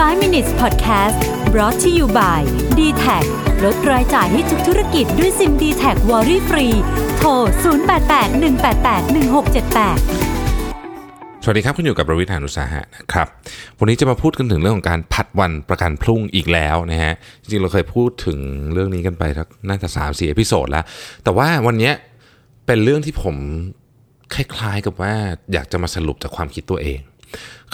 5 minutes podcast brought to you by d t a c ลดรายจ่ายให้ทุกธุรกิจด้วยซิม d t แทวอรี่ฟรีโทร 0881881678 สวัสดีครับ คุณอยู่กับรวิศ หาญอุตสาหะนะครับ วันนี้จะมาพูดกันถึงเรื่องของการผัดวันประกันพรุ่งอีกแล้วนะฮะ จริงๆ เราเคยพูดถึงเรื่องนี้กันไปสักน่าจะ3 4 episode แล้ว แต่ว่าวันนี้เป็นเรื่องที่ผมคล้ายๆกับว่าอยากจะมาสรุปจากความคิดตัวเอง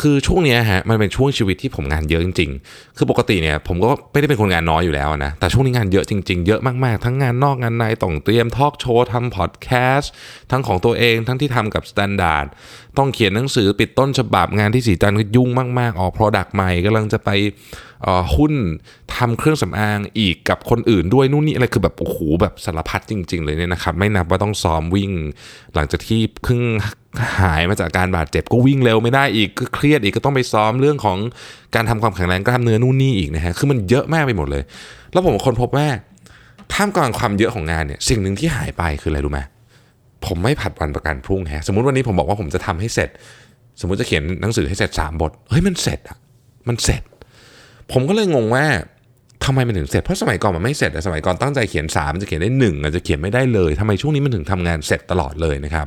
คือช่วงนี้ฮะมันเป็นช่วงชีวิตที่ผมงานเยอะจริง ๆ คือปกติเนี่ยผมก็ไม่ได้เป็นคนงานน้อยอยู่แล้วนะ แต่ช่วงนี้งานเยอะจริง ๆ เยอะมากๆ ทั้งงานนอกงานในต้องเตรียม talk show ทำพอดแคสต์ทั้งของตัวเองทั้งที่ทำกับ Standard ต้องเขียนหนังสือปิดต้นฉบับงานที่ศรีจันทร์ก็ยุ่งมาก ๆ ออก Product ใหม่กำลังจะไปอ่อหุ้นทำเครื่องสำอางอีกกับคนอื่นด้วยนู่นนี่อะไรคือแบบโอ้โหแบบสารพัดจริง ๆ เลยเนี่ยนะครับ ไม่นับว่าต้องซ้อมวิ่ง หลังจากที่เพิ่งหายมาจากการบาดเจ็บก็วิ่งเร็วไม่ได้อีกก็เครียดอีกก็ต้องไปซ้อมเรื่องของการทำความแข็งแรงกล้ามเนื้อนู่นนี่อีกนะฮะคือมันเยอะมากไปหมดเลย แล้วผมคนพบว่าท่ามกลางความเยอะของงานเนี่ยสิ่งหนึ่งที่หายไปคืออะไรรู้ไหม ผมไม่ผัดวันประกันพรุ่งฮะสมมติวันนี้ผมบอกว่าผมจะทำให้เสร็จ สมมติจะเขียนหนังสือให้เสร็จสามบทเฮ้ยมันเสร็จอะมันเสร็จ ผมก็เลยงงว่าทำไมมันถึงเสร็จเพราะสมัยก่อนมันไม่เสร็จอะสมัยก่อนตั้งใจเขียน3มันจะเขียนได้1อาจจะเขียนไม่ได้เลยทำไมช่วงนี้มันถึงทำงานเสร็จตลอดเลยนะครับ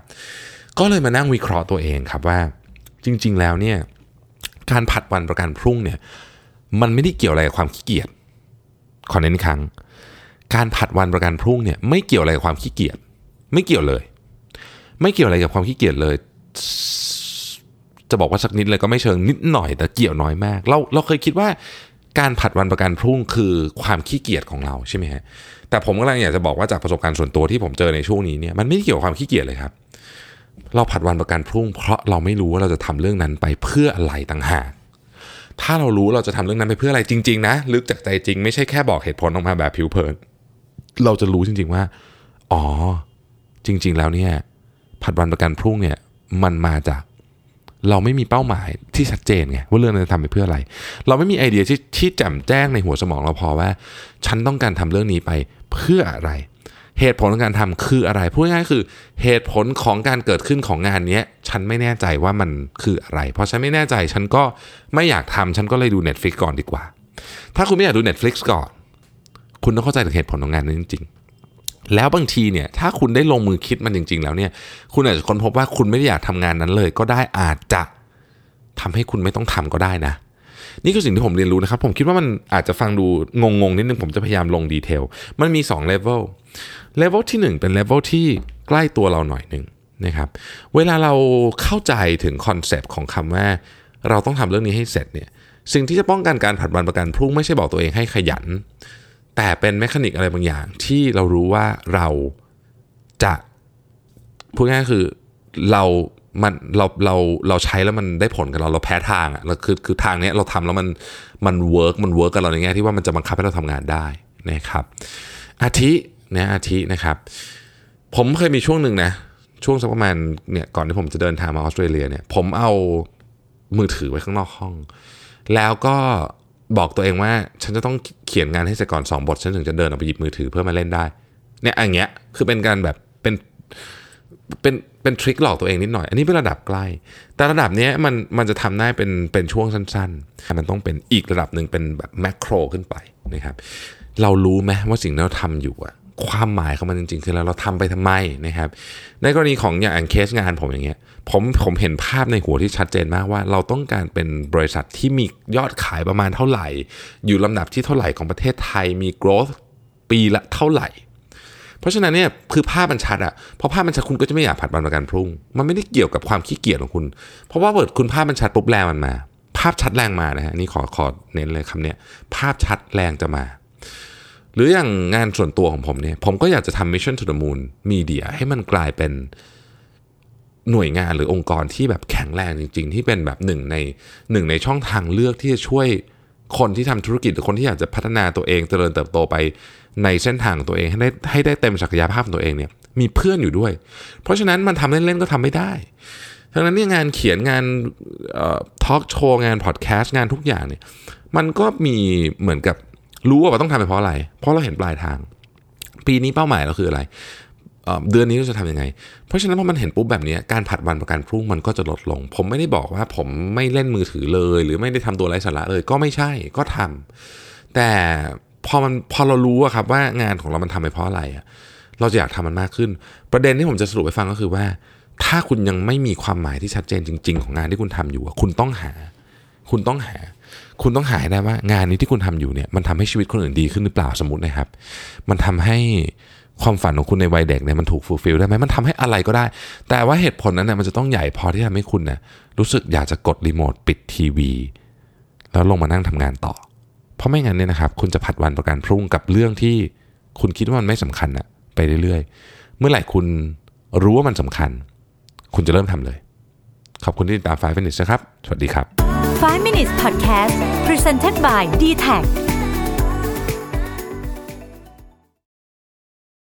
ก็เลยมานั่งวิเคราะห์ตัวเองครับว่า จริง ๆ แล้วเนี่ยการผัดวันประกันพรุ่งเนี่ยมันไม่ได้เกี่ยวอะไรกับความขี้เกียจขอเน้นครั้ง การผัดวันประกันพรุ่งเนี่ยไม่เกี่ยวอะไรกับความขี้เกียจไม่เกี่ยวเลย ไม่เกี่ยวอะไรกับความขี้เกียจเลย จะบอกว่าสักนิดเลยก็ไม่เชิงนิดหน่อยแต่เกี่ยวน้อยมาก เราเราเคยคิดว่าการผัดวันประกันพรุ่งคือความขี้เกียจของเราใช่ไหมฮะแต่ผมกำลังอยากจะบอกว่าจากประสบการณ์ส่วนตัวที่ผมเจอในช่วงนี้เนี่ยมันไม่ได้เกี่ยวกับความขี้เกียจเลยครับ เราผัดวันประกันพรุ่ง เพราะเราไม่รู้ว่าเราจะทำเรื่องนั้นไปเพื่ออะไรต่างหากถ้าเรารู้เราจะทำเรื่องนั้นไปเพื่ออะไรจริง ๆ นะ ลึกจากใจจริงไม่ใช่แค่บอกเหตุผลออกมาแบบผิวเผิน เราจะรู้จริง ๆว่า อ๋อ จริง ๆ แล้วเนี่ย ผัดวันประกันพรุ่งเนี่ยมันมาจากเราไม่มีเป้าหมายที่ชัดเจนไงว่าเรื่องนั้นจะทำไปเพื่ออะไร เราไม่มีไอเดียที่ที่แจ่มแจ้งในหัวสมองเราพอว่า ฉันต้องการทำเรื่องนี้ไปเพื่ออะไร เหตุผลของการทำคืออะไรพูดง่ายๆคือ เหตุผลของการเกิดขึ้นของงานนี้ฉันไม่แน่ใจว่ามันคืออะไร เพราะฉันไม่แน่ใจฉันก็ไม่อยากทำฉันก็เลยดู Netflix ก่อนดีกว่า ถ้าคุณไม่อยากดู Netflix ก่อน คุณต้องเข้าใจถึงเหตุผลของงานนั้นจริงๆ แล้วบางทีเนี่ยถ้าคุณได้ลงมือคิดมันจริง ๆ แล้วเนี่ย คุณอาจจะค้นพบว่าคุณไม่ได้อยากทำงานนั้นเลย ก็ได้อาจจะทำให้คุณไม่ต้องทำก็ได้นะ นี่คือสิ่งที่ผมเรียนรู้นะครับ ผมคิดว่ามันอาจจะฟังดูงงๆนิดนึงผมจะพยายามลง detail มันมี2เลเวลเลเวลที่ 1 เป็นเลเวลที่ใกล้ตัวเราหน่อยหนึ่งนะครับเวลาเราเข้าใจถึง concept ของคำว่า เราต้องทำเรื่องนี้ให้เสร็จเนี่ยสิ่งที่จะป้องกันการผัดวันประกันพรุ่งไม่ใช่บอกตัวเองให้ขยัน แต่เป็น mechanic อะไรบางอย่าง ที่เรารู้ว่าเราจะพูดง่ายๆคือเรามันเราเราเราใช้แล้วมันได้ผลกับเราเราแพ้ทางอะเราคือคือทางเนี้ยเราทำแล้วมันมัน work มัน work กับเราในแง่ที่ว่ามันจะบังคับให้เราทำงานได้นะครับ อาทินะอาทินะครับ ผมเคยมีช่วงหนึ่งนะช่วงสักประมาณเนี่ยก่อนที่ผมจะเดินทางมาออสเตรเลียเนี่ยผมเอามือถือไว้ข้างนอกห้อง แล้วก็ บอกตัวเองว่า ฉันจะต้องเขียนงานให้เสร็จก่อน 2 บท ฉันถึงจะเดินออกไปหยิบมือถือเพื่อมาเล่นได้ เนี่ยอย่างเงี้ยคือเป็นการแบบเป็นเป็นเป็น trick หลอกตัวเองนิดหน่อย อันนี้เป็นระดับใกล้ แต่ระดับเนี้ยมันมันจะทำได้เป็นเป็นช่วงสั้นๆ มันต้องเป็นอีกระดับหนึ่งเป็นแบบแมกโรขึ้นไปนะครับ เรารู้ไหมว่าสิ่งที่เราทำอยู่อะ ความหมายของมันจริง ๆ คือเราเราทำไปทำไมนะครับ ในกรณีของอย่างเคสงานผมอย่างเงี้ยผมผมเห็นภาพในหัวที่ชัดเจนมากว่าเราต้องการเป็นบริษัทที่มียอดขายประมาณเท่าไหร่ อยู่ลำดับที่เท่าไหร่ของประเทศไทยมี growth ปีละเท่าไหร่เพราะฉะนั้นเนี่ยคือภาพมันชัดอะพอภาพมันชัดคุณก็จะไม่อยากผัดวันประกันพรุ่ง มันไม่ได้เกี่ยวกับความขี้เกียจของคุณ เพราะว่าเปิดคุณภาพมันชัดปุ๊บแรงมันมา ภาพชัดแรงมานะฮะนี่ขอขอเน้นเลยคำเนี้ยภาพชัดแรงจะมา รืออย่างงานส่วนตัวของผมเนี่ย ผมก็อยากจะทำ Mission to the Moon Media ให้มันกลายเป็นหน่วยงานหรือองค์กรที่แบบแข็งแรงจริง ๆ ที่เป็นแบบหนึ่งในหนึ่งในช่องทางเลือกที่จะช่วยคนที่ทำธุรกิจหรือคนที่อยากจะพัฒนาตัวเองเจริญเติบโตไปในเส้นทางตัวเองให้ได้ให้ได้เต็มศักยภาพของตัวเองเนี่ยมีเพื่อนอยู่ด้วย เพราะฉะนั้นมันทำเล่นๆก็ทำไม่ได้ดังนั้นเนี่ยงานเขียนงานทอล์กโชว์งานพอดแคสต์งานทุกอย่างเนี่ยมันก็มีเหมือนกับ รู้ว่าต้องทำไปเพราะอะไร เพราะเราเห็นปลายทาง ปีนี้เป้าหมายเราคืออะไรเดือนนี้เราจะทำยังไง เพราะฉะนั้นพอมันเห็นปุ๊บแบบนี้การผัดวันประกันพรุ่งมันก็จะลดลง ผมไม่ได้บอกว่าผมไม่เล่นมือถือเลย หรือไม่ได้ทำตัวไร้สาระเลย ก็ไม่ใช่ก็ทำแต่พอมันพอเรารู้อะครับว่างานของเรามันทำไปเพราะอะไรอะเราจะอยากทำมันมากขึ้น ประเด็นที่ผมจะสรุปให้ฟังก็คือว่า ถ้าคุณยังไม่มีความหมายที่ชัดเจนจริง ๆ ของงานที่คุณทำอยู่คุณต้องหา คุณต้องหา คุณต้องหาให้ได้ว่างานนี้ที่คุณทำอยู่เนี่ยมันทำให้ชีวิตคนอื่นดีขึ้นหรือเปล่าสมมตินะครับ มันทำให้ความฝันของคุณในวัยเด็กเนี่ยมันถูกฟูลฟิลได้ไหมมันทำให้อะไรก็ได้ แต่ว่าเหตุผลนั้นเนี่ยมันจะต้องใหญ่พอที่ทำให้คุณเนี่ยรู้สึกอยากจะกดรีโมทปิดทีวี แล้วลงมานั่งทำงานต่อ เพราะไม่งั้นเนี่ยนะครับ คุณจะผัดวันประกันพรุ่งกับเรื่องที่คุณคิดว่ามันไม่สำคัญอะไปเรื่อยๆ เมื่อไหร่คุณรู้ว่ามันสำคัญ คุณจะเริ่มทำเลย ขอบคุณที่ติดตาม5 minutes นะครับ สวัสดีครับ 5 minutes podcast presented by d t a c